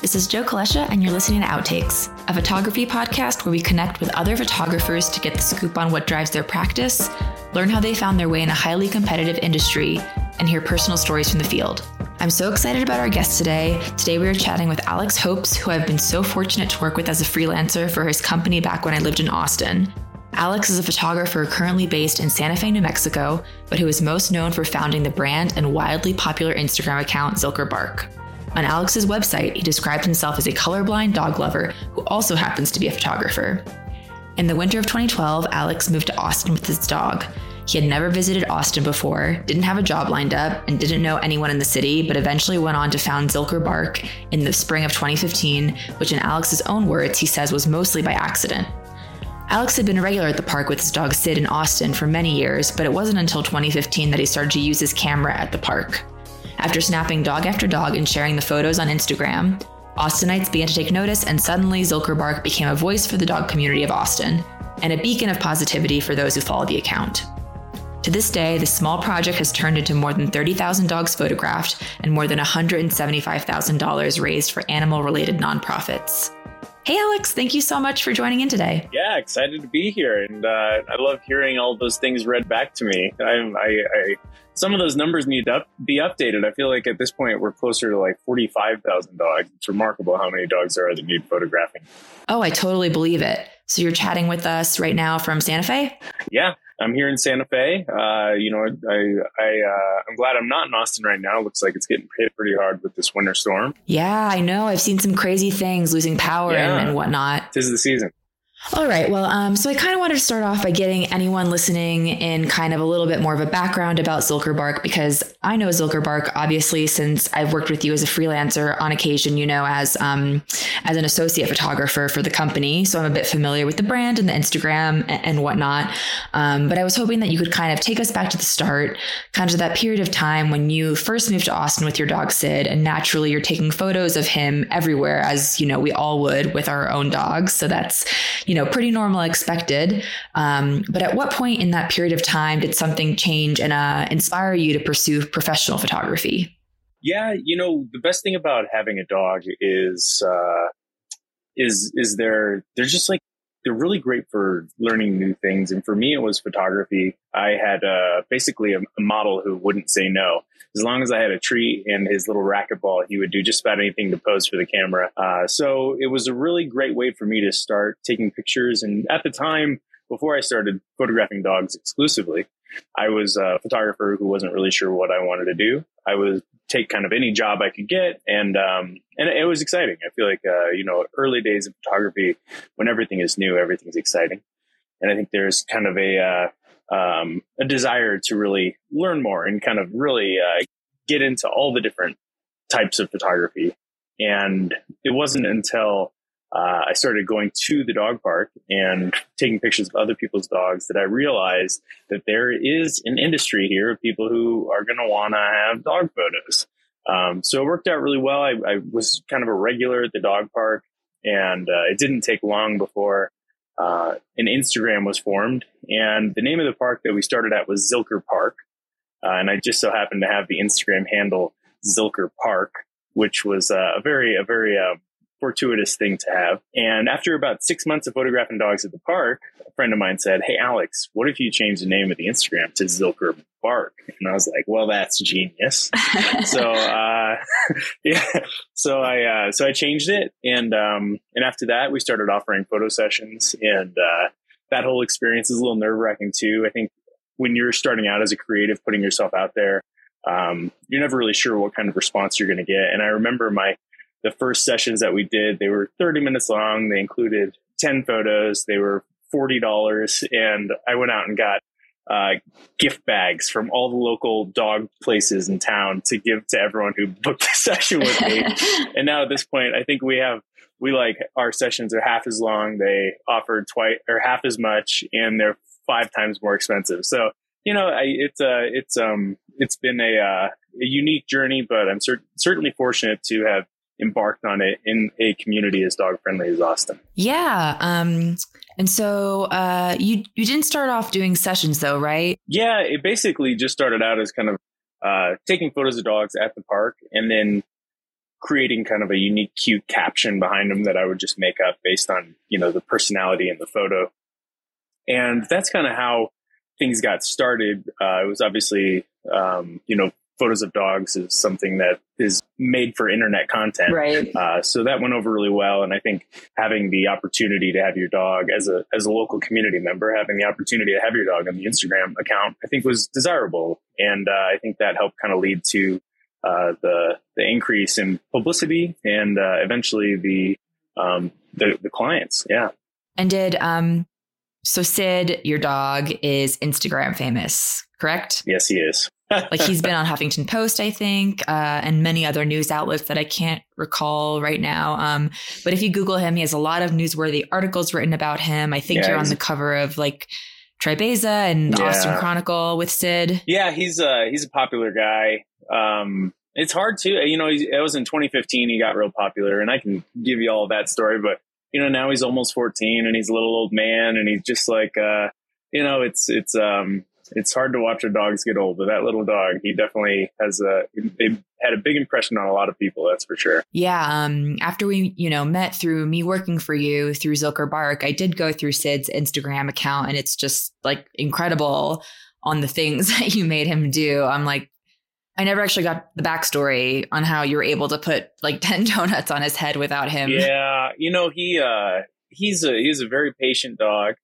This is Joe Kalesha, and you're listening to Outtakes, a photography podcast where we connect with other photographers to get the scoop on what drives their practice, learn how they found their way in a highly competitive industry, and hear personal stories from the field. I'm so excited about our guest today. Today we are chatting with Alex Hopes, who I've been so fortunate to work with as a freelancer for his company back when I lived in Austin. Alex is a photographer currently based in Santa Fe, New Mexico, but who is most known for founding the brand and wildly popular Instagram account Zilker Bark. On Alex's website, he described himself as a colorblind dog lover who also happens to be a photographer. In the winter of 2012, Alex moved to Austin with his dog. He had never visited Austin before, didn't have a job lined up, and didn't know anyone in the city, but eventually went on to found Zilker Bark in the spring of 2015, which, in Alex's own words, he says was mostly by accident. Alex had been a regular at the park with his dog Sid in Austin for many years, but it wasn't until 2015 that he started to use his camera at the park. After snapping dog after dog and sharing the photos on Instagram, Austinites began to take notice, and suddenly Zilker Bark became a voice for the dog community of Austin and a beacon of positivity for those who follow the account. To this day, this small project has turned into more than 30,000 dogs photographed and more than $175,000 raised for animal related nonprofits. Hey, Alex, thank you so much for joining in today. Yeah, excited to be here. And uh, I love hearing all those things read back to me. I'm, I, I, some of those numbers need to up, be updated. I feel like at this point, we're closer to like 45,000 dogs. It's remarkable how many dogs there are that need photographing. Oh, I totally believe it. So you're chatting with us right now from Santa Fe? Yeah, I'm here in Santa Fe. Uh, you know, I, I, uh, I'm glad I'm not in Austin right now. Looks like it's getting hit pretty hard with this winter storm. Yeah, I know. I've seen some crazy things, losing power yeah. and, and whatnot. Tis the season. All right. Well, um, so I kind of wanted to start off by getting anyone listening in kind of a little bit more of a background about Zilker Bark because I know Zilker Bark obviously since I've worked with you as a freelancer on occasion, you know, as um, as an associate photographer for the company. So I'm a bit familiar with the brand and the Instagram and, and whatnot. Um, but I was hoping that you could kind of take us back to the start, kind of that period of time when you first moved to Austin with your dog Sid, and naturally you're taking photos of him everywhere, as you know we all would with our own dogs. So that's you know, pretty normal, expected. Um, but at what point in that period of time did something change and uh, inspire you to pursue professional photography? Yeah, you know, the best thing about having a dog is uh, is is they're they're just like they're really great for learning new things. And for me, it was photography. I had uh, basically a, a, model who wouldn't say no. As long as I had a treat and his little racquetball, he would do just about anything to pose for the camera. Uh, so it was a really great way for me to start taking pictures. And at the time, before I started photographing dogs exclusively, I was a photographer who wasn't really sure what I wanted to do. I would take kind of any job I could get, and um, and it was exciting. I feel like uh, you know, early days of photography, when everything is new, everything's exciting, and I think there's kind of a uh, um, a desire to really learn more and kind of really uh, get into all the different types of photography. And it wasn't until uh, I started going to the dog park and taking pictures of other people's dogs that I realized that there is an industry here of people who are going to want to have dog photos. Um, so it worked out really well. I, I, was kind of a regular at the dog park, and uh, it didn't take long before uh, an Instagram was formed. And the name of the park that we started at was Zilker Park. Uh, and I just so happened to have the Instagram handle Zilker Park, which was uh, a very, a very uh, fortuitous thing to have. And after about six months of photographing dogs at the park, a friend of mine said, Hey, Alex, what if you change the name of the Instagram to Zilker Bark? And I was like, well, that's genius. so, uh, yeah, so I, uh, so I changed it. And, um, and after that, we started offering photo sessions and, uh, that whole experience is a little nerve wracking too. I think when you're starting out as a creative, putting yourself out there, um, you're never really sure what kind of response you're going to get. And I remember my the first sessions that we did, they were 30 minutes long. They included 10 photos. They were $40. And I went out and got uh, gift bags from all the local dog places in town to give to everyone who booked a session with me. and now at this point, I think we have, we like our sessions are half as long. They offer twice or half as much and they're five times more expensive. So, you know, I, it's, uh, it's, um, it's been a, uh, a unique journey, but I'm cer- certainly fortunate to have embarked on it in a community as dog friendly as Austin. Yeah. Um, and so uh, you you didn't start off doing sessions though, right? Yeah, it basically just started out as kind of uh, taking photos of dogs at the park, and then creating kind of a unique, cute caption behind them that I would just make up based on, you know, the personality in the photo. And that's kind of how things got started. Uh, it was obviously, um, you know, photos of dogs is something that is made for internet content. Right. Uh, so that went over really well. And I think having the opportunity to have your dog as a, as a local community member, having the opportunity to have your dog on the Instagram account, I think was desirable. And, uh, I think that helped kind of lead to, uh, the, the increase in publicity and, uh, eventually the, um, the, the clients. Yeah. And did, um, so Sid, your dog is Instagram famous, correct? Yes, he is. Like he's been on Huffington Post, I think, uh, and many other news outlets that I can't recall right now. Um, but if you Google him, he has a lot of newsworthy articles written about him. I think yeah, you're on the cover of like Tribeza and yeah. Austin Chronicle with Sid. Yeah, he's uh he's a popular guy. Um, it's hard to, you know, it was in 2015 he got real popular, and I can give you all that story, but you know now he's almost 14 and he's a little old man, and he's just like, uh, you know, it's it's um it's hard to watch our dogs get old, but that little dog, he definitely has a, it had a big impression on a lot of people. That's for sure. Yeah. Um, after we, you know, met through me working for you through Zilker Bark, I did go through Sid's Instagram account and it's just like incredible on the things that you made him do. I'm like, I never actually got the backstory on how you were able to put like 10 donuts on his head without him. Yeah. You know, he, uh, he's a, he's a very patient dog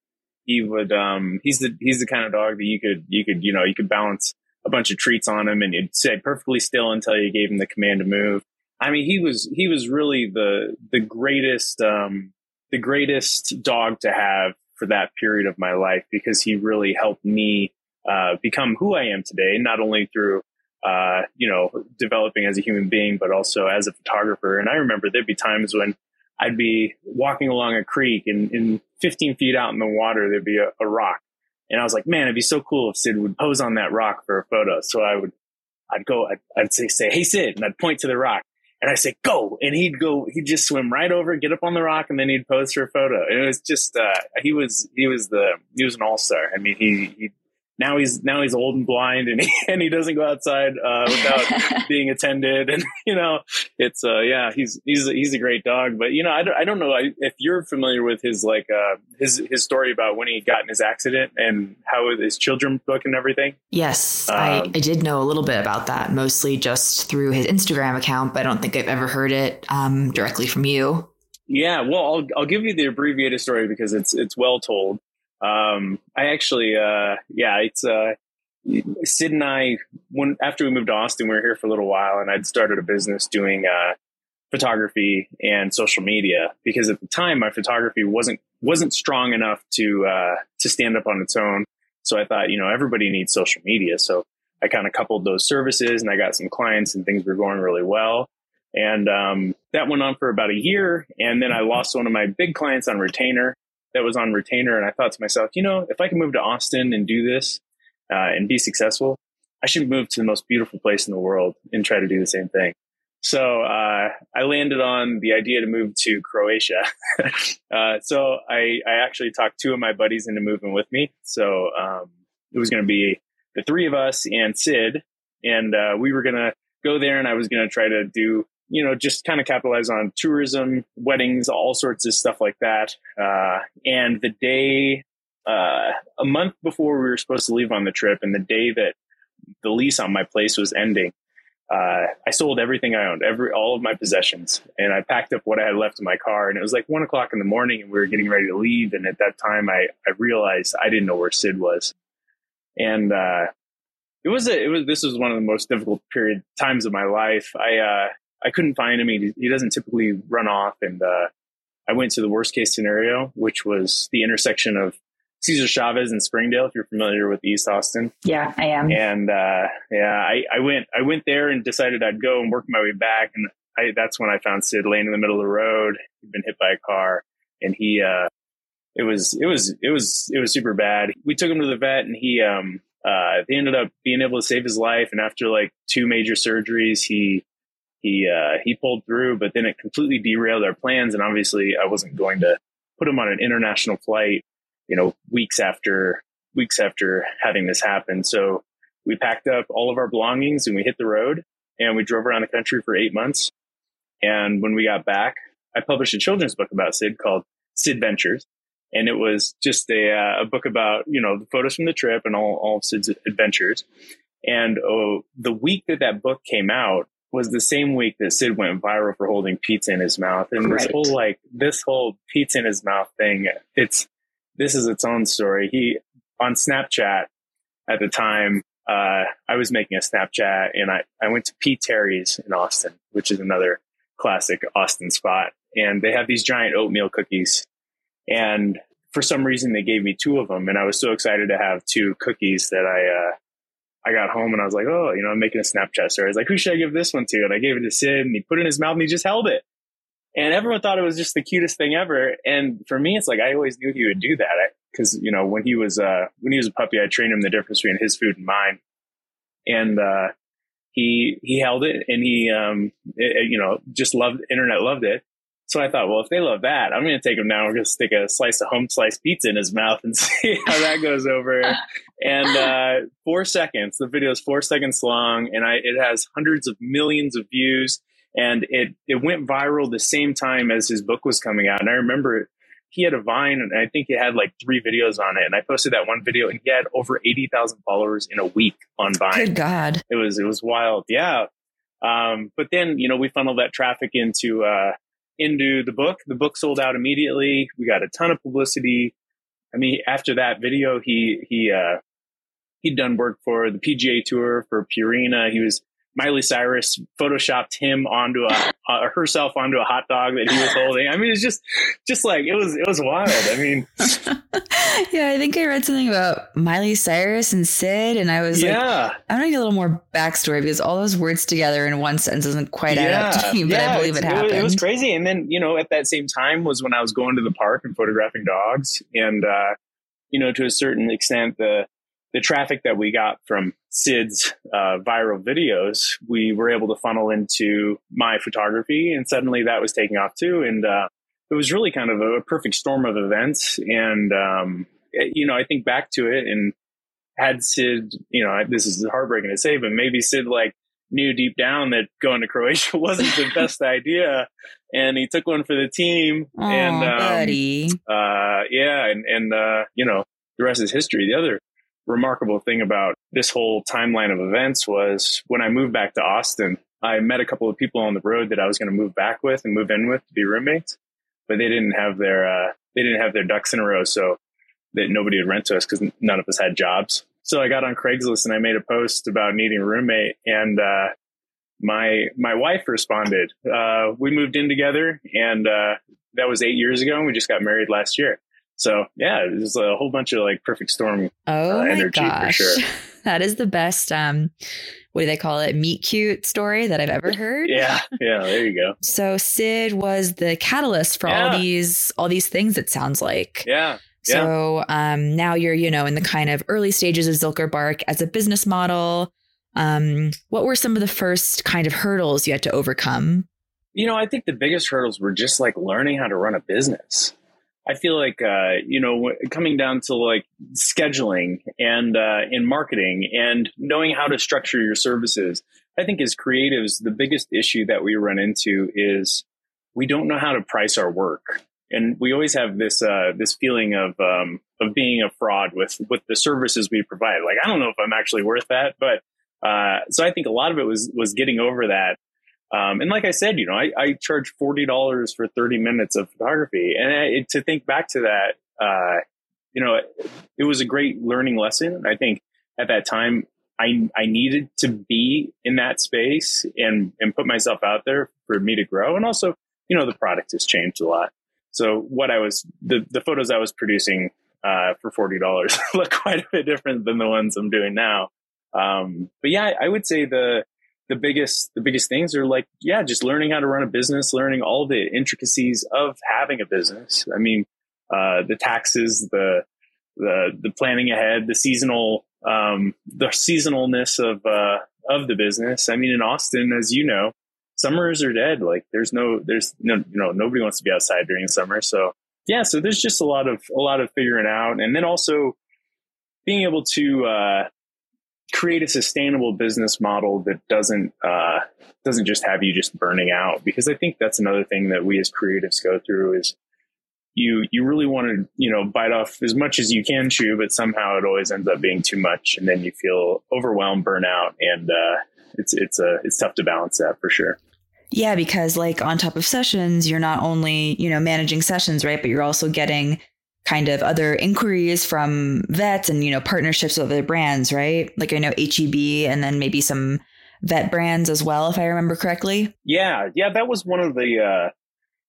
he would um he's the he's the kind of dog that you could you could you know you could balance a bunch of treats on him and he'd stay perfectly still until you gave him the command to move. I mean, he was he was really the the greatest um the greatest dog to have for that period of my life because he really helped me uh, become who I am today, not only through uh, you know developing as a human being, but also as a photographer. And I remember there'd be times when I'd be walking along a creek and, and 15 feet out in the water, there'd be a, a, rock. And I was like, man, it'd be so cool if Sid would pose on that rock for a photo. So I would, I'd go, I'd, I'd say, say, Hey, Sid. And I'd point to the rock and I say, go. And he'd go, he'd just swim right over, get up on the rock and then he'd pose for a photo. And it was just, uh, he was, he was the, he was an all star. I mean, he, he now he's now he's old and blind and he, and he doesn't go outside uh, without being attended. And you know it's uh yeah he's he's he's a great dog. But you know I don't, I don't know. If you're familiar with his like uh his his story about when he got in his accident and how his children book and everything. Yes um, I, I did know a little bit about that mostly just through his Instagram account but I don't think I've ever heard it um directly from you. Yeah well I'll I'll give you the abbreviated story because it's it's well told um, I actually, uh, yeah, it's, uh, Sid and I, when, after we moved to Austin, we were here for a little while and I'd started a business doing, uh, photography and social media because at the time my photography wasn't, wasn't strong enough to, uh, to stand up on its own. So I thought, you know, everybody needs social media. So I kind of coupled those services and I got some clients and things were going really well. And um, that went on for about a year. And then I lost one of my big clients on retainer that was on retainer. And I thought to myself, you know, if I can move to Austin and do this uh, and be successful, I should move to the most beautiful place in the world and try to do the same thing. So uh, I landed on the idea to move to Croatia. uh, so I, I, actually talked two of my buddies into moving with me. So um, it was going to be the three of us and Sid, and uh, we were going to go there, and I was going to try to do you know, just kind of capitalize on tourism, weddings, all sorts of stuff like that. Uh, and the day, uh, a month before we were supposed to leave on the trip, and the day that the lease on my place was ending, uh, I sold everything I owned, every all of my possessions, and I packed up what I had left in my car. And it was like one o'clock in the morning, and we were getting ready to leave. And at that time, I I realized I didn't know where Sid was, and uh, it was a, it was this was one of the most difficult period times of my life. I uh, I couldn't find him. He, he doesn't typically run off. And uh, I went to the worst case scenario, which was the intersection of Cesar Chavez and Springdale. If you're familiar with East Austin, yeah, I am. And uh, yeah, I, I went I went there and decided I'd go and work my way back. And I, that's when I found Sid laying in the middle of the road. He'd been hit by a car, and he uh, it was it was it was it was super bad. We took him to the vet, and he um uh, they ended up being able to save his life. And after like two major surgeries, he he uh, he pulled through, but then it completely derailed our plans. And obviously, I wasn't going to put him on an international flight, you know, weeks after weeks after having this happen. So we packed up all of our belongings and we hit the road and we drove around the country for eight months. And when we got back, I published a children's book about Sid called Sid Ventures. And it was just a, uh, a book about, you know, the photos from the trip and all, all of Sid's adventures. And oh, the week that that book came out was the same week that Sid went viral for holding pizza in his mouth. And right. this whole, like, this whole pizza in his mouth thing, it's, this is its own story. He, on Snapchat at the time, uh, I was making a Snapchat and I, I went to P. Terry's in Austin, which is another classic Austin spot. And they have these giant oatmeal cookies. And for some reason, they gave me two of them. And I was so excited to have two cookies that I, uh, I got home and I was like, oh, you know, I'm making a Snapchat story. I was like, who should I give this one to? And I gave it to Sid and he put it in his mouth and he just held it. And everyone thought it was just the cutest thing ever. And for me, it's like, I always knew he would do that. Cause, you know, when he was, uh, when he was a puppy, I trained him the difference between his food and mine. And, uh, he, he held it and he, um, it, you know, just loved, internet loved it. So I thought, well, if they love that, I'm going to take him now. We're going to stick a slice of Home Slice pizza in his mouth and see how that goes over. and uh, four seconds. The video is four seconds long, and I, it has hundreds of millions of views. And it it went viral the same time as his book was coming out. And I remember he had a Vine, and I think he had like three videos on it. And I posted that one video, and he had over eighty thousand followers in a week on Vine. Good God, it was it was wild. Yeah. Um, but then you know we funneled that traffic into uh, into the book. The book sold out immediately. We got a ton of publicity. I mean, after that video, he he uh, he'd done work for the PGA Tour for Purina. He was Miley Cyrus photoshopped him onto a uh, herself onto a hot dog that he was holding. I mean, it's just just like it was it was wild. I mean, yeah, I think I read something about Miley Cyrus and Sid, and I was yeah. like, I'm gonna get a little more backstory because all those words together in one sentence doesn't quite yeah. add up to me, but yeah, I believe it happened. It was, crazy. And then you know, at that same time was when I was going to the park and photographing dogs, and uh, you know, to a certain extent, the the traffic that we got from Sid's uh, viral videos, we were able to funnel into my photography, and suddenly that was taking off too. And uh, it was really kind of a perfect storm of events. And um, it, you know, I think back to it, and had Sid, you know, this is heartbreaking to say, but maybe Sid like knew deep down that going to Croatia wasn't the best idea, and he took one for the team. Aww, and um, buddy. Uh, yeah, and and uh, you know, the rest is history. The other remarkable thing about this whole timeline of events was when I moved back to Austin, I met a couple of people on the road that I was going to move back with and move in with to be roommates, but they didn't have their uh, they didn't have their ducks in a row, so that nobody would rent to us because none of us had jobs. So I got on Craigslist and I made a post about needing a roommate, and uh, my my wife responded. Uh, we moved in together, and uh, that was eight years ago, and we just got married last year. So yeah, there's a whole bunch of like perfect storm oh uh, energy gosh. for sure. that is the best um what do they call it? Meet cute story that I've ever heard. yeah, yeah, there you go. So Sid was the catalyst for yeah. all these all these things it sounds like. Yeah. So yeah. um now you're, you know, in the kind of early stages of Zilker Bark as a business model. Um, what were some of the first kind of hurdles you had to overcome? You know, I think the biggest hurdles were just like learning how to run a business. I feel like uh, you know coming down to like scheduling and uh, in marketing and knowing how to structure your services. I think as creatives, the biggest issue that we run into is we don't know how to price our work, and we always have this uh, this feeling of um, of being a fraud with with the services we provide. Like I don't know if I'm actually worth that, but uh, so I think a lot of it was was getting over that um, and like I said, you know, I, I charge forty dollars for thirty minutes of photography, and I, to think back to that, uh, you know, it, it, was a great learning lesson. I think at that time, I I needed to be in that space and and put myself out there for me to grow, and also, you know, the product has changed a lot. So what I was the the photos I was producing uh, for forty dollars look quite a bit different than the ones I'm doing now. Um, but yeah, I would say the the biggest the biggest things are like yeah just learning how to run a business learning all the intricacies of having a business. I mean uh, the taxes the the the planning ahead the seasonal um, the seasonalness of uh, of the business. I mean in austin as you know summers are dead. Like there's no there's no you know nobody wants to be outside during the summer. So yeah so there's just a lot of a lot of figuring out. And then also being able to uh, create a sustainable business model that doesn't uh, doesn't just have you just burning out. Because I think that's another thing that we as creatives go through is you you really want to you know bite off as much as you can chew but somehow it always ends up being too much and then you feel overwhelmed burnout and uh, it's it's a it's tough to balance that for sure. Yeah because like on top of sessions you're not only you know managing sessions right but you're also getting kind of other inquiries from vets and you know partnerships with other brands right like i know heb and then maybe some vet brands as well if i remember correctly yeah yeah that was one of the uh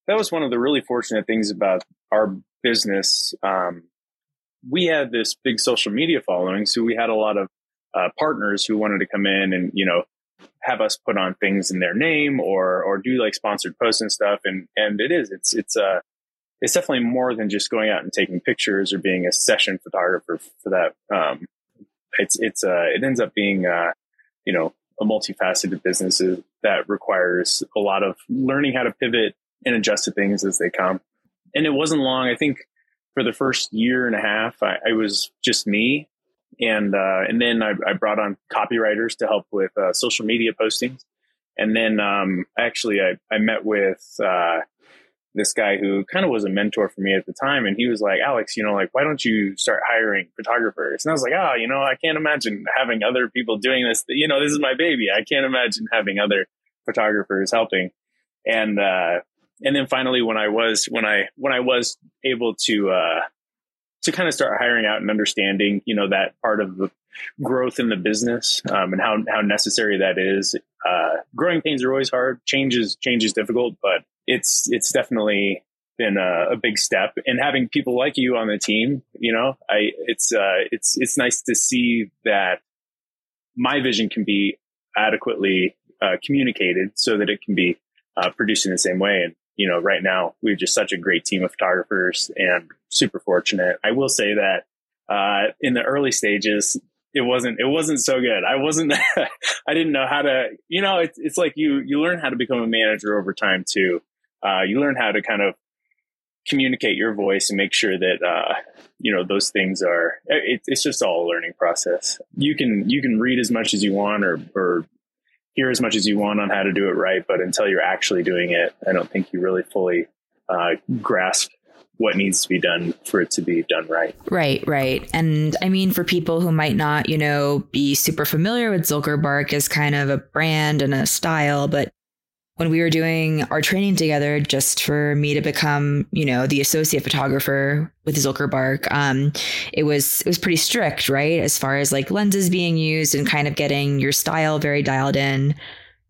that was one of the really fortunate things about our business. Um, we had this big social media following, so we had a lot of uh, partners who wanted to come in and you know have us put on things in their name or or do like sponsored posts and stuff. And and it is it's it's uh it's definitely more than just going out and taking pictures or being a session photographer for that. Um, it's it's uh it ends up being uh you know a multifaceted business that requires a lot of learning how to pivot and adjust to things as they come. And it wasn't long. I think for the first year and a half, I, I was just me. And, uh, and then I, I, brought on copywriters to help with uh, social media postings. And then um, actually, I, I met with uh, this guy who kind of was a mentor for me at the time. And he was like, Alex, you know, like, why don't you start hiring photographers? And I was like, oh, you know, I can't imagine having other people doing this. You know, this is my baby. I can't imagine having other photographers helping. And uh, and then finally when I was when I when I was able to uh, to kind of start hiring out and understanding, you know, that part of the growth in the business um, and how how necessary that is. Uh, growing pains are always hard. Change is change is difficult, but it's it's definitely been a, a, big step. And having people like you on the team, you know, I it's uh, it's it's nice to see that my vision can be adequately uh, communicated so that it can be uh, produced in the same way. And you know, right now we're just such a great team of photographers and super fortunate. I will say that uh, in the early stages, it wasn't it wasn't so good. I wasn't I didn't know how to you know it's it's like you you learn how to become a manager over time too. Uh, you learn how to kind of communicate your voice and make sure that uh, you know those things are it, it's just all a learning process you can you can read as much as you want or or hear as much as you want on how to do it right, but until you're actually doing it, I don't think you really fully uh, grasp what needs to be done for it to be done right. Right, right. And I mean, for people who might not, you know, be super familiar with Zilker Bark as kind of a brand and a style, but when we were doing our training together just for me to become, you know, the associate photographer with Zilker Bark, um, it was it was pretty strict, right? As far as like lenses being used and kind of getting your style very dialed in.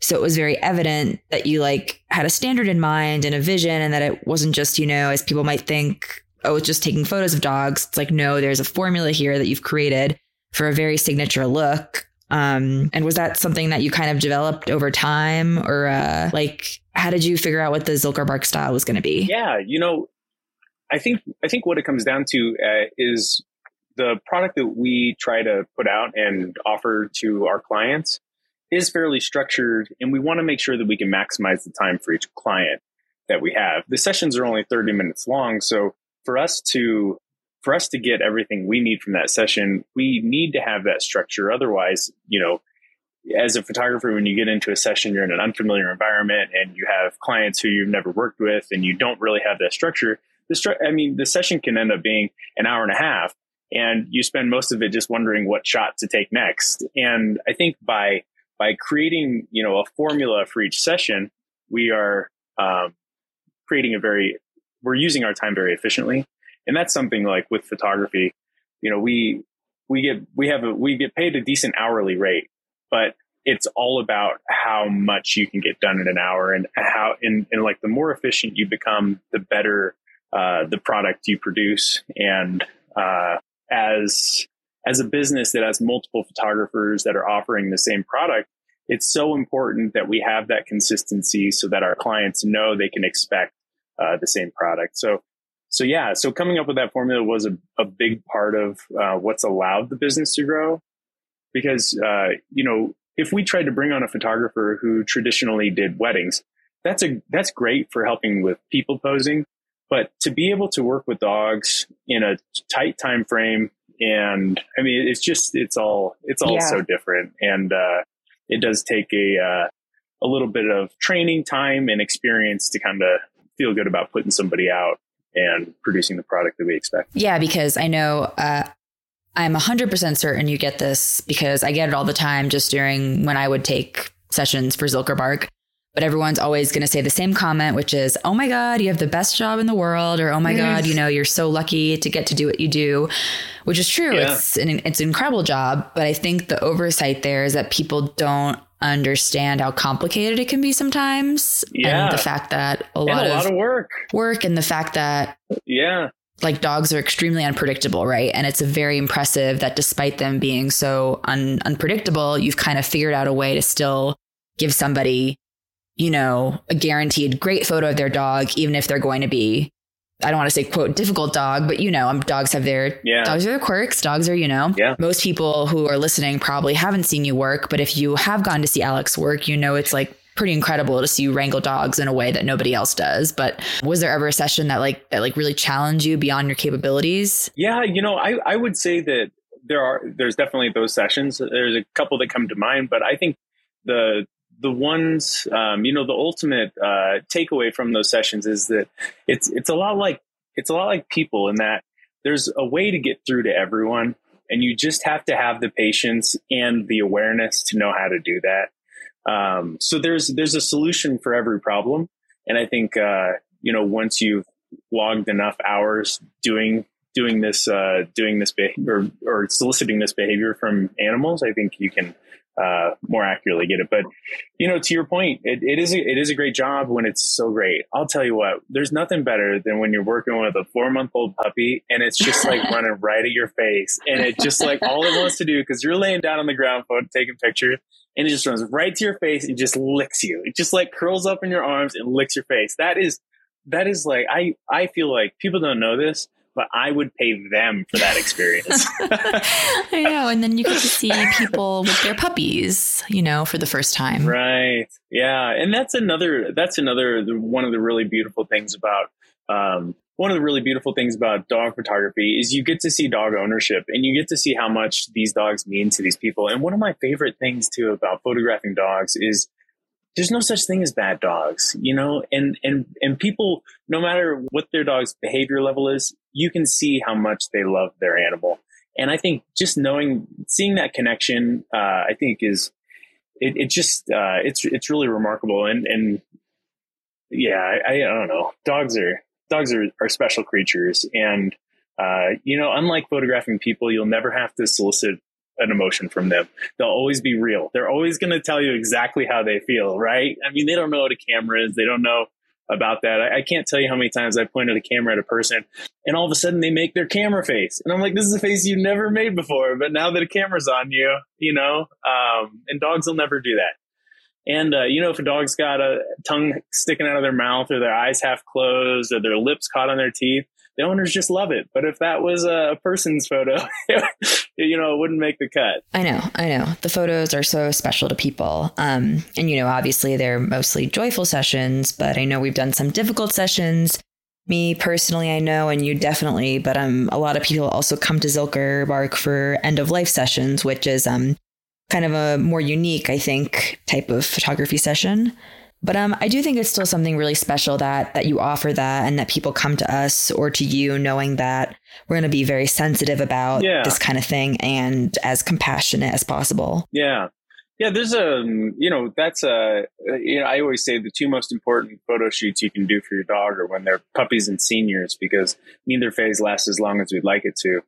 So it was very evident that you like had a standard in mind and a vision and that it wasn't just, you know, as people might think, oh, it's just taking photos of dogs. It's like, no, there's a formula here that you've created for a very signature look um, and was that something that you kind of developed over time or uh, like how did you figure out what the Zilker Bark style was going to be? Yeah, you know, I think I think what it comes down to uh, is the product that we try to put out and offer to our clients is fairly structured and we want to make sure that we can maximize the time for each client that we have. The sessions are only 30 minutes long, so for us to for us to get everything we need from that session, we need to have that structure. Otherwise, you know, as a photographer, when you get into a session, you're in an unfamiliar environment and you have clients who you've never worked with and you don't really have that structure. The stru- I mean, the session can end up being an hour and a half and you spend most of it just wondering what shot to take next. And I think by, by creating, you know, a formula for each session, we are, um, creating a very, we're using our time very efficiently. And that's something like with photography you know we we get we have a we get paid a decent hourly rate but it's all about how much you can get done in an hour and how and, and like the more efficient you become the better uh, the product you produce. And uh, as as a business that has multiple photographers that are offering the same product it's so important that we have that consistency so that our clients know they can expect uh, the same product so so yeah, so coming up with that formula was a, a big part of uh, what's allowed the business to grow. Because uh, you know, if we tried to bring on a photographer who traditionally did weddings, that's a that's great for helping with people posing. But to be able to work with dogs in a tight time frame and I mean, it's just it's all it's all yeah. so different, and uh, it does take a uh, a little bit of training time and experience to kind of feel good about putting somebody out and producing the product that we expect. Yeah, because I know uh, I'm 100% certain you get this because I get it all the time just during when I would take sessions for Zilker Bark. But everyone's always going to say the same comment, which is, oh my God, you have the best job in the world. Or, oh my God, you know, you're so lucky to get to do what you do, which is true. Yeah. It's an, it's an incredible job. But I think the oversight there is that people don't understand how complicated it can be sometimes. Yeah. And the fact that a lot, a of, lot of work, work and the fact that, yeah, like dogs are extremely unpredictable, right? And it's very impressive that despite them being so un- unpredictable, you've kind of figured out a way to still give somebody, you know, a guaranteed great photo of their dog, even if they're going to be, I don't want to say quote difficult dog, but you know, um, dogs have their yeah. dogs are their quirks. Dogs are, you know, yeah. most people who are listening probably haven't seen you work, but if you have gone to see Alex work, you know, it's like pretty incredible to see you wrangle dogs in a way that nobody else does. But was there ever a session that like that like really challenged you beyond your capabilities? Yeah, you know, I, I would say that there are there's definitely those sessions. There's a couple that come to mind, but I think the the ones um, you know the ultimate uh, takeaway from those sessions is that it's it's a lot like it's a lot like people in that there's a way to get through to everyone and you just have to have the patience and the awareness to know how to do that. Um, so there's there's a solution for every problem, and I think uh, you know once you've logged enough hours doing doing this uh, doing this behavior or soliciting this behavior from animals, I think you can uh, more accurately get it. But you know, to your point, it, it is a, it is a great job when it's so great. I'll tell you what, there's nothing better than when you're working with a four month old puppy and it's just like running right at your face, and it just like all it wants to do because you're laying down on the ground, phone taking pictures, and it just runs right to your face and just licks you. It just like curls up in your arms and licks your face. That is that is like I I feel like people don't know this, but I would pay them for that experience. I know, and then you get to see people with their puppies, you know, for the first time. Right. Yeah, and that's another that's another one of the really beautiful things about um, one of the really beautiful things about dog photography is you get to see dog ownership and you get to see how much these dogs mean to these people. And one of my favorite things too about photographing dogs is there's no such thing as bad dogs, you know, and, and, and people, no matter what their dog's behavior level is, you can see how much they love their animal. And I think just knowing, seeing that connection, uh, I think is, it, it just, uh, it's, it's really remarkable. And, and yeah, I, I don't know. Dogs are, dogs are, are special creatures. And, uh, you know, unlike photographing people, you'll never have to solicit an emotion from them. They'll always be real. They're always going to tell you exactly how they feel, right? I mean, they don't know what a camera is. They don't know about that. I, I, can't tell you how many times I pointed a camera at a person and all of a sudden they make their camera face. And I'm like, this is a face you've never made before. But now that a camera's on you, you know, um, and dogs will never do that. And, uh, you know, if a dog's got a tongue sticking out of their mouth or their eyes half closed or their lips caught on their teeth, the owners just love it. But if that was a person's photo, you know, it wouldn't make the cut. I know, I know. The photos are so special to people. Um, and, you know, obviously they're mostly joyful sessions, but I know we've done some difficult sessions. Me personally, I know, and you definitely, but um, a lot of people also come to Zilker Bark for end of life sessions, which is um, kind of a more unique, I think, type of photography session. But um, I do think it's still something really special that that you offer that and that people come to us or to you knowing that we're going to be very sensitive about yeah. this kind of thing and as compassionate as possible. Yeah. Yeah, there's a, you know, that's a, you know, I always say the two most important photo shoots you can do for your dog are when they're puppies and seniors because neither phase lasts as long as we'd like it to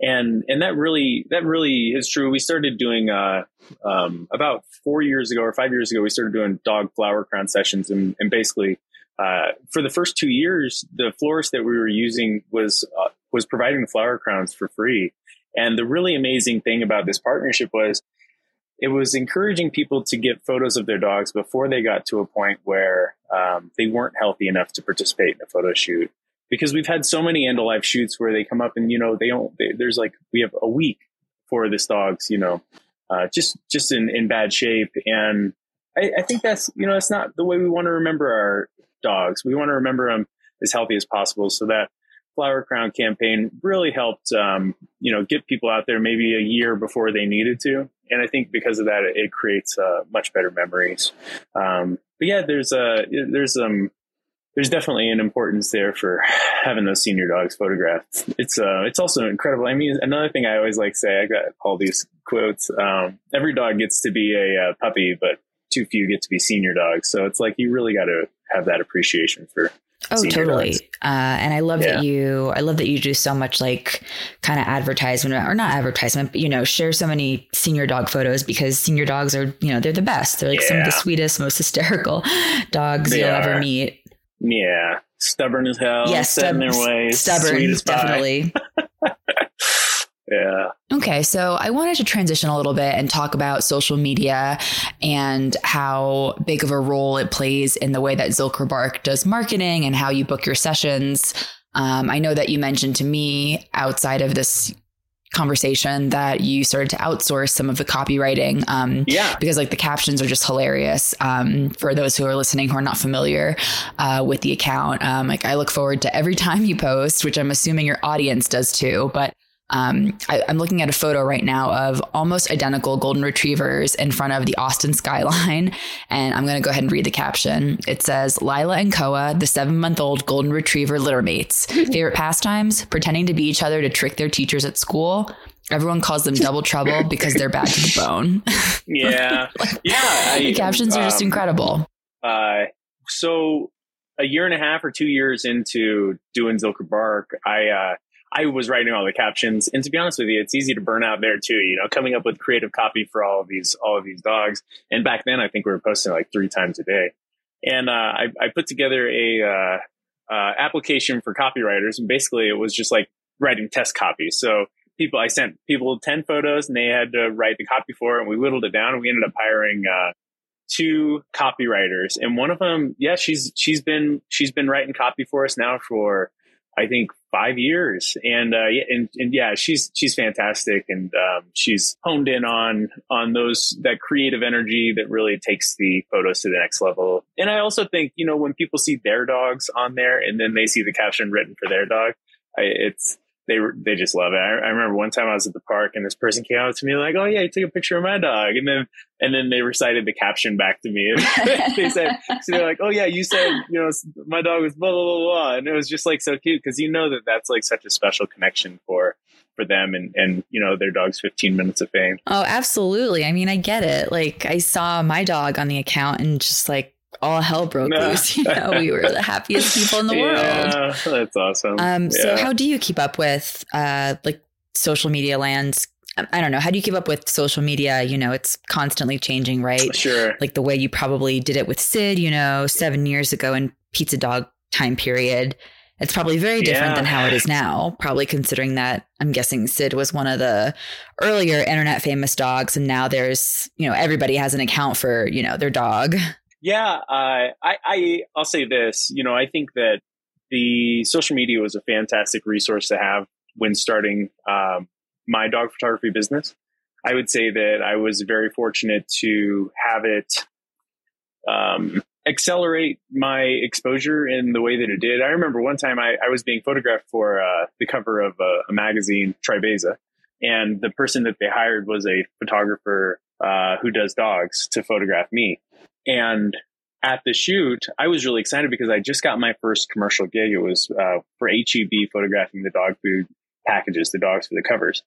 and and that really that really is true. We started doing uh, um, about four years ago or five years ago. We started doing dog flower crown sessions, and, and basically uh, for the first two years, the florist that we were using was uh, was providing the flower crowns for free. And the really amazing thing about this partnership was it was encouraging people to get photos of their dogs before they got to a point where um, they weren't healthy enough to participate in a photo shoot because we've had so many end of life shoots where they come up and you know they don't they, there's like we have a week for this dog's you know uh, just just in in bad shape and I, I think that's you know it's not the way we want to remember our dogs we want to remember them as healthy as possible so that Flower Crown campaign really helped, um, you know, get people out there maybe a year before they needed to. And I think because of that, it, creates uh, much better memories. Um, but yeah, there's a, there's, um, there's definitely an importance there for having those senior dogs photographed. It's uh, it's also incredible. I mean, another thing I always like say, I got all these quotes. Um, every dog gets to be a, a puppy, but too few get to be senior dogs. So it's like you really got to have that appreciation for Oh, totally. Uh, and I love yeah. that you, I love that you do so much like kind of advertisement or not advertisement, but you know, share so many senior dog photos because senior dogs are, you know, they're the best. They're like yeah. some of the sweetest, most hysterical dogs they you'll are. ever meet. Yeah. Stubborn as hell. Yes. Yeah, stub- their ways. Stubborn. Definitely. Yeah. Okay. So I wanted to transition a little bit and talk about social media and how big of a role it plays in the way that Zilker Bark does marketing and how you book your sessions. Um, I know that you mentioned to me outside of this conversation that you started to outsource some of the copywriting. Um, yeah. Because like the captions are just hilarious. Um, for those who are listening who are not familiar uh, with the account, um, like I look forward to every time you post, which I'm assuming your audience does too. But um, I, am looking at a photo right now of almost identical golden retrievers in front of the Austin skyline. And I'm going to go ahead and read the caption. It says Lila and Koa, the seven month old golden retriever litter mates. Favorite pastimes? Pretending to be each other to trick their teachers at school. Everyone calls them double trouble because they're bad to the bone. yeah. Yeah. the captions are just um, incredible. Uh, so a year and a half or two years into doing Zilker Bark, I, uh, I was writing all the captions, and to be honest with you, it's easy to burn out there too. You know, coming up with creative copy for all of these all of these dogs. And back then, I think we were posting like three times a day. And uh, I, I, put together a uh, uh, application for copywriters, and basically, it was just like writing test copies. So people, I sent people ten photos, and they had to write the copy for it. And we whittled it down, and we ended up hiring uh, two copywriters. And one of them, yeah, she's she's been she's been writing copy for us now for I think five years, and uh, and, and yeah, she's she's fantastic, and um, she's honed in on on those that creative energy that really takes the photos to the next level. And I also think you know when people see their dogs on there, and then they see the caption written for their dog, I, it's they they just love it. I, I, remember one time I was at the park and this person came out to me like, "Oh yeah, you took a picture of my dog," and then and then they recited the caption back to me. they said, so they're like, "Oh yeah, you said you know my dog was blah blah blah blah," and it was just like so cute because you know that that's like such a special connection for for them and and you know their dog's 15 minutes of fame. Oh, absolutely. I mean, I get it. Like I saw my dog on the account and just like all hell broke loose. You know, we were the happiest people in the yeah, world. That's awesome. Um, yeah. so how do you keep up with uh like social media lands? I don't know. How do you keep up with social media? You know, it's constantly changing, right? Sure. Like the way you probably did it with Sid, you know, seven years ago in Pizza Dog time period. It's probably very different yeah. than how it is now, probably considering that I'm guessing Sid was one of the earlier internet famous dogs. And now there's, you know, everybody has an account for, you know, their dog. Yeah, uh, I, I I'll say this. You know, I think that the social media was a fantastic resource to have when starting um, my dog photography business. I would say that I was very fortunate to have it um, accelerate my exposure in the way that it did. I remember one time I, I was being photographed for uh, the cover of a, a, magazine, Tribeza, and the person that they hired was a photographer uh, who does dogs to photograph me. And at the shoot, I was really excited because I just got my first commercial gig. It was uh, for HEB photographing the dog food packages, the dogs for the covers.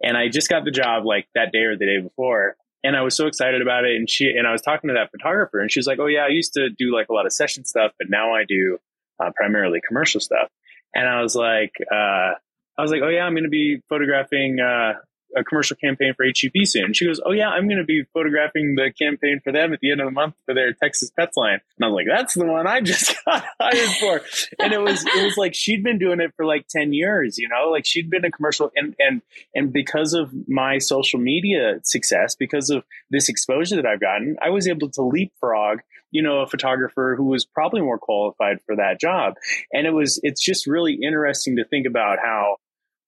And I just got the job like that day or the day before. And I was so excited about it. And she, and I was talking to that photographer and she was like, Oh yeah, I used to do like a lot of session stuff, but now I do uh, primarily commercial stuff. And I was like, uh, I was like, Oh yeah, I'm going to be photographing, uh, a commercial campaign for HEB soon. She goes, Oh yeah, I'm going to be photographing the campaign for them at the end of the month for their Texas Pets line. And I was like, that's the one I just got hired for. And it was, it was like, she'd been doing it for like 10 years, you know, like she'd been a commercial and, and, and because of my social media success, because of this exposure that I've gotten, I was able to leapfrog you know, a photographer who was probably more qualified for that job. And it was, it's just really interesting to think about how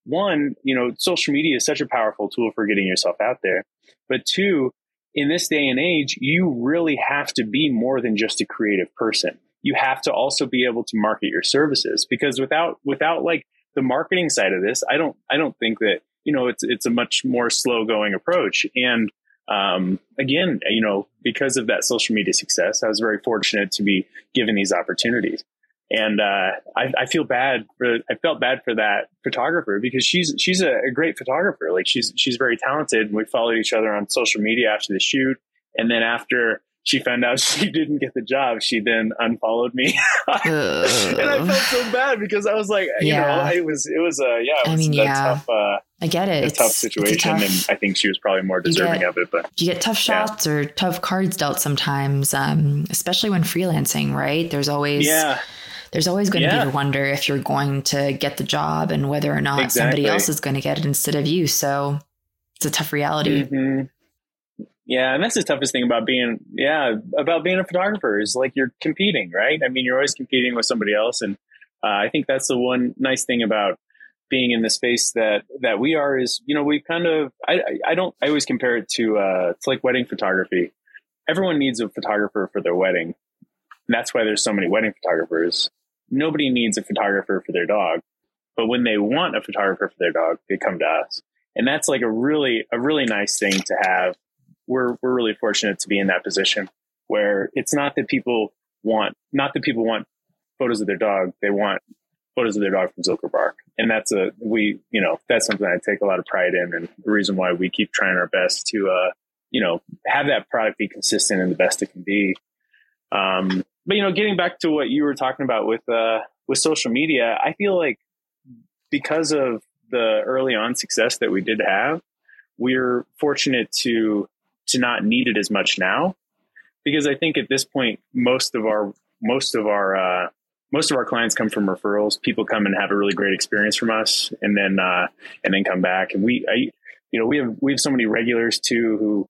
one, you know, social media is such a powerful tool for getting yourself out there. But two, in this day and age, you really have to be more than just a creative person. You have to also be able to market your services because without, without like the marketing side of this, I don't I don't think that you know it's it's a much more slow going approach. And um, again, you know, because of that social media success, I was very fortunate to be given these opportunities. And uh, I, I, feel bad for I felt bad for that photographer because she's she's a, a great photographer. Like she's she's very talented. We followed each other on social media after the shoot, and then after she found out she didn't get the job, she then unfollowed me, and I felt so bad because I was like, you yeah. know, it was it was a uh, yeah, it was I mean, yeah. tough. Uh, I get it. It's a tough situation, tough, and I think she was probably more deserving get, of it. But you get tough shots yeah. or tough cards dealt sometimes, um, especially when freelancing. Right? There's always yeah. There's always going to be the wonder if you're going to get the job and whether or not exactly. somebody else is going to get it instead of you. So it's a tough reality. Mm-hmm. Yeah, and that's the toughest thing about being yeah about being a photographer is like you're competing, right? I mean, you're always competing with somebody else, and uh, I think that's the one nice thing about being in the space that that we are is you know we kind of I I don't I always compare it to uh to like wedding photography. Everyone needs a photographer for their wedding. And that's why there's so many wedding photographers. Nobody needs a photographer for their dog, but when they want a photographer for their dog, they come to us. And that's like a really a really nice thing to have we're we're really fortunate to be in that position where it's not that people want not that people want photos of their dog they want photos of their dog from Zilker Bark and that's a we you know that's something I take a lot of pride in and the reason why we keep trying our best to uh you know have that product be consistent and the best it can be um but you know getting back to what you were talking about with uh with social media I feel like because of the early on success that we did have we're fortunate to to not need it as much now because I think at this point most of our most of our uh, most of our clients come from referrals. People come and have a really great experience from us, and then uh, and then come back. And we, I, you know, we have we have so many regulars too who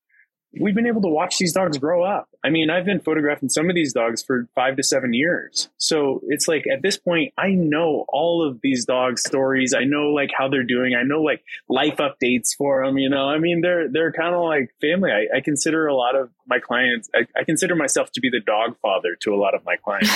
we've been able to watch these dogs grow up. I mean, I've been photographing some of these dogs for five to seven years. So it's like at this point, I know all of these dogs' stories. I know like how they're doing. I know like life updates for them. You know, I mean, they're they're kind of like family. I, I, consider a lot of my clients. I, I, consider myself to be the dog father to a lot of my clients.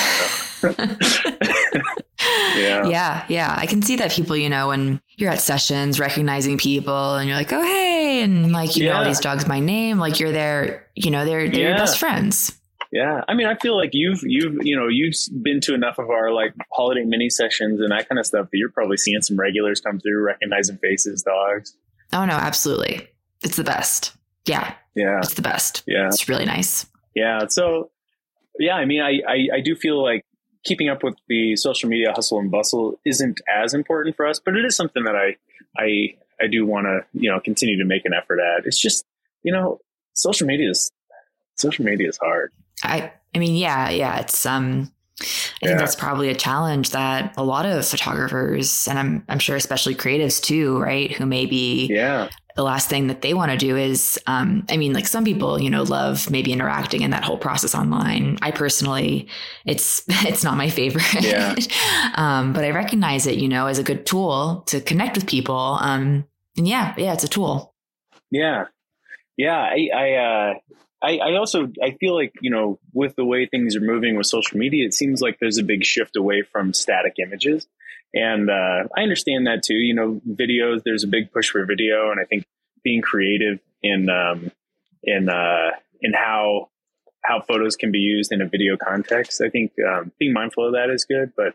yeah, yeah, yeah. I can see that people. You know, when you're at sessions, recognizing people, and you're like, oh hey, and like you yeah. know all these dogs by name. Like you're there. You know, they're they're yeah. your best friends. Yeah, I mean, I feel like you've you've you know you've been to enough of our like holiday mini sessions and that kind of stuff that you're probably seeing some regulars come through, recognizing faces, dogs. Oh no, absolutely, it's the best. Yeah, yeah, it's the best. Yeah, it's really nice. Yeah, so yeah, I mean, I, I I do feel like keeping up with the social media hustle and bustle isn't as important for us, but it is something that I I I do want to you know continue to make an effort at. It's just you know social media is social media is hard. I I mean, yeah, yeah, it's um I yeah. think that's probably a challenge that a lot of photographers and I'm I'm sure especially creatives too, right, who maybe yeah. The last thing that they want to do is um I mean, like some people, you know, love maybe interacting in that whole process online. I personally it's it's not my favorite. Yeah. um but I recognize it, you know, as a good tool to connect with people. Um and yeah, yeah, it's a tool. Yeah. Yeah, I, I uh I, I, also I feel like you know with the way things are moving with social media, it seems like there's a big shift away from static images, and uh, I understand that too. You know, videos there's a big push for video, and I think being creative in um, in uh, in how how photos can be used in a video context, I think um, being mindful of that is good. But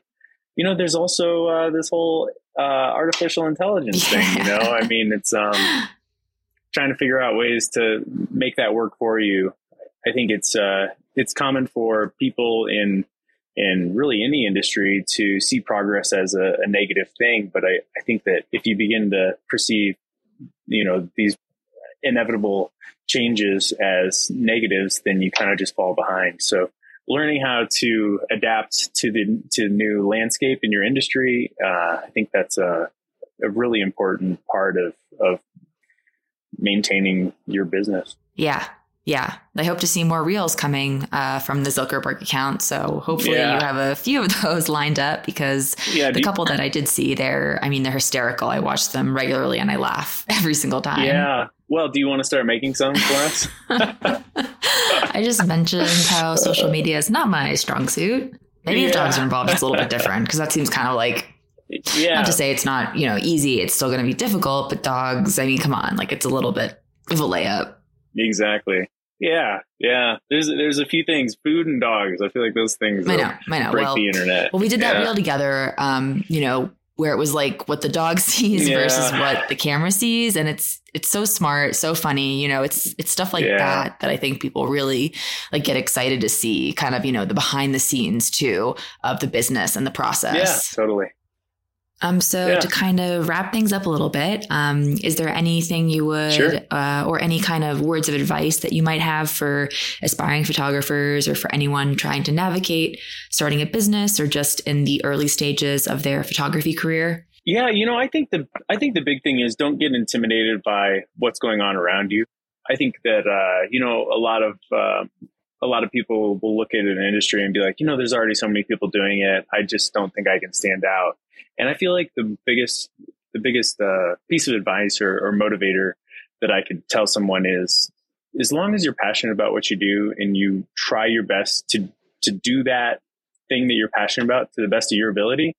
you know, there's also uh, this whole uh, artificial intelligence thing. You know, I mean, it's um, trying to figure out ways to make that work for you. I think it's uh, it's common for people in in really any industry to see progress as a, a negative thing. But I, I think that if you begin to perceive, you know, these inevitable changes as negatives, then you kind of just fall behind. So learning how to adapt to the to new landscape in your industry, uh, I think that's a, a really important part of of maintaining your business. Yeah. Yeah. I hope to see more reels coming uh, from the Zilker Bark account. So hopefully yeah. you have a few of those lined up because yeah, the couple that I did see, they're, I mean, they're hysterical. I watch them regularly and I laugh every single time. Yeah. Well, do you want to start making some for us? I just mentioned how social media is not my strong suit. Maybe yeah. if dogs are involved, it's a little bit different because that seems kind of like Yeah. Not to say it's not, you know, easy. It's still going to be difficult, but dogs, I mean, come on, like it's a little bit of a layup. Exactly. Yeah, yeah. There's there's a few things, food and dogs. I feel like those things. I know, I know. Break well, the internet. Well, we did that yeah. reel together. Um, you know, where it was like what the dog sees Yeah. versus what the camera sees, and it's it's so smart, so funny. You know, it's it's stuff like Yeah. that that I think people really like get excited to see. Kind of, you know, the behind the scenes too of the business and the process. Yeah, totally. Um, so Yeah. to kind of wrap things up a little bit, um, is there anything you would, Sure. uh, or any kind of words of advice that you might have for aspiring photographers or for anyone trying to navigate starting a business or just in the early stages of their photography career? Yeah, you know, I think the I think the big thing is don't get intimidated by what's going on around you. I think that uh, you know a lot of uh, a lot of people will look at an industry and be like, you know, there's already so many people doing it. I just don't think I can stand out. And I feel like the biggest the biggest uh, piece of advice or, or motivator that I could tell someone is as long as you're passionate about what you do and you try your best to to do that thing that you're passionate about to the best of your ability,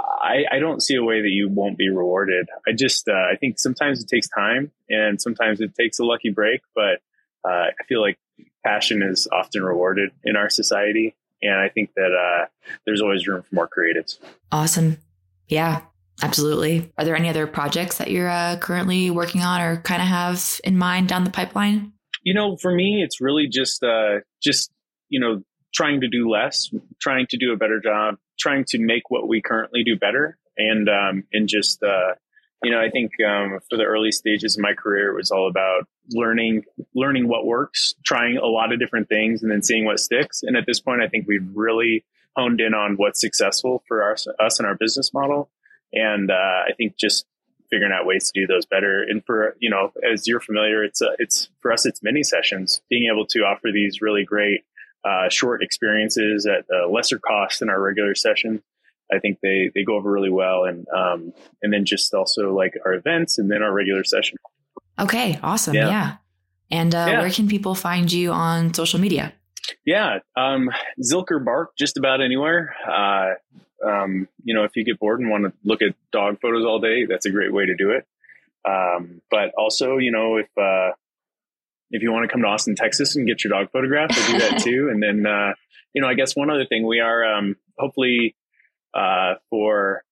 I, I don't see a way that you won't be rewarded. I just, uh, I think sometimes it takes time and sometimes it takes a lucky break, but uh, I feel like passion is often rewarded in our society. And I think that uh, there's always room for more creatives. Awesome. Yeah, absolutely. Are there any other projects that you're uh, currently working on or kind of have in mind down the pipeline? You know, for me, it's really just, uh, just, you know, trying to do less, trying to do a better job, trying to make what we currently do better. And, um, and just, uh, you know, I think, um, for the early stages of my career, it was all about learning, learning what works, trying a lot of different things and then seeing what sticks. And at this point, I think we've really honed in on what's successful for our, us and our business model. And, uh, I think just figuring out ways to do those better. And for, you know, as you're familiar, it's, uh, it's for us, it's mini sessions, being able to offer these really great, uh, short experiences at a lesser cost than our regular session. I think they, they go over really well. And, um, and then just also like our events and then our regular session. Okay, awesome. Yeah. Yeah. And uh, Yeah. where can people find you on social media? Yeah. Um, Zilker Bark, just about anywhere. Uh, um, you know, if you get bored and want to look at dog photos all day, that's a great way to do it. Um, but also, you know, if, uh, if you want to come to Austin, Texas and get your dog photographed, we'll do that too. And then, uh, you know, I guess one other thing we are, um, hopefully, uh, for,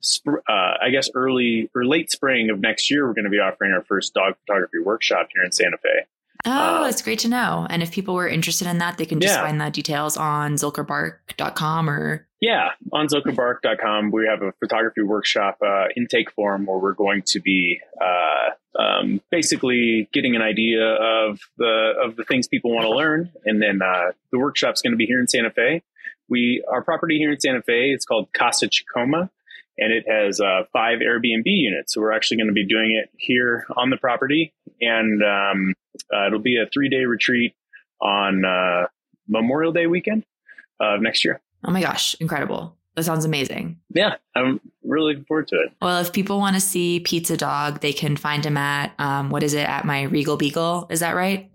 sp- uh, I guess early or late spring of next year, we're going to be offering our first dog photography workshop here in Santa Fe. Oh, that's great to know. And if people were interested in that, they can just Yeah. find the details on zilkerbark.com or Yeah, on zilkerbark.com, we have a photography workshop uh, intake form where we're going to be uh, um, basically getting an idea of the of the things people want to learn, and then uh, the workshop's going to be here in Santa Fe. We our property here in Santa Fe it's called Casa Chicoma, and it has uh, five Airbnb units. So we're actually going to be doing it here on the property, and um, uh, it'll be a three day retreat on uh, Memorial Day weekend of next year. Oh my gosh, incredible. That sounds amazing. Yeah, I'm really looking forward to it. Well, if people want to see Pizza Dog, they can find him at, um, what is it, at my Regal Beagle. Is that right?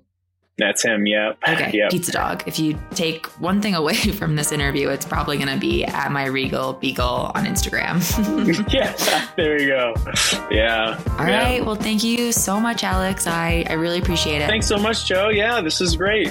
That's him. Yep. Okay, Yeah. Pizza Dog. If you take one thing away from this interview, it's probably going to be at my Regal Beagle on Instagram. yeah. There you go. Yeah. All yeah. right. Well, thank you so much, Alex. I, I really appreciate it. Thanks so much, Joe. Yeah, this is great.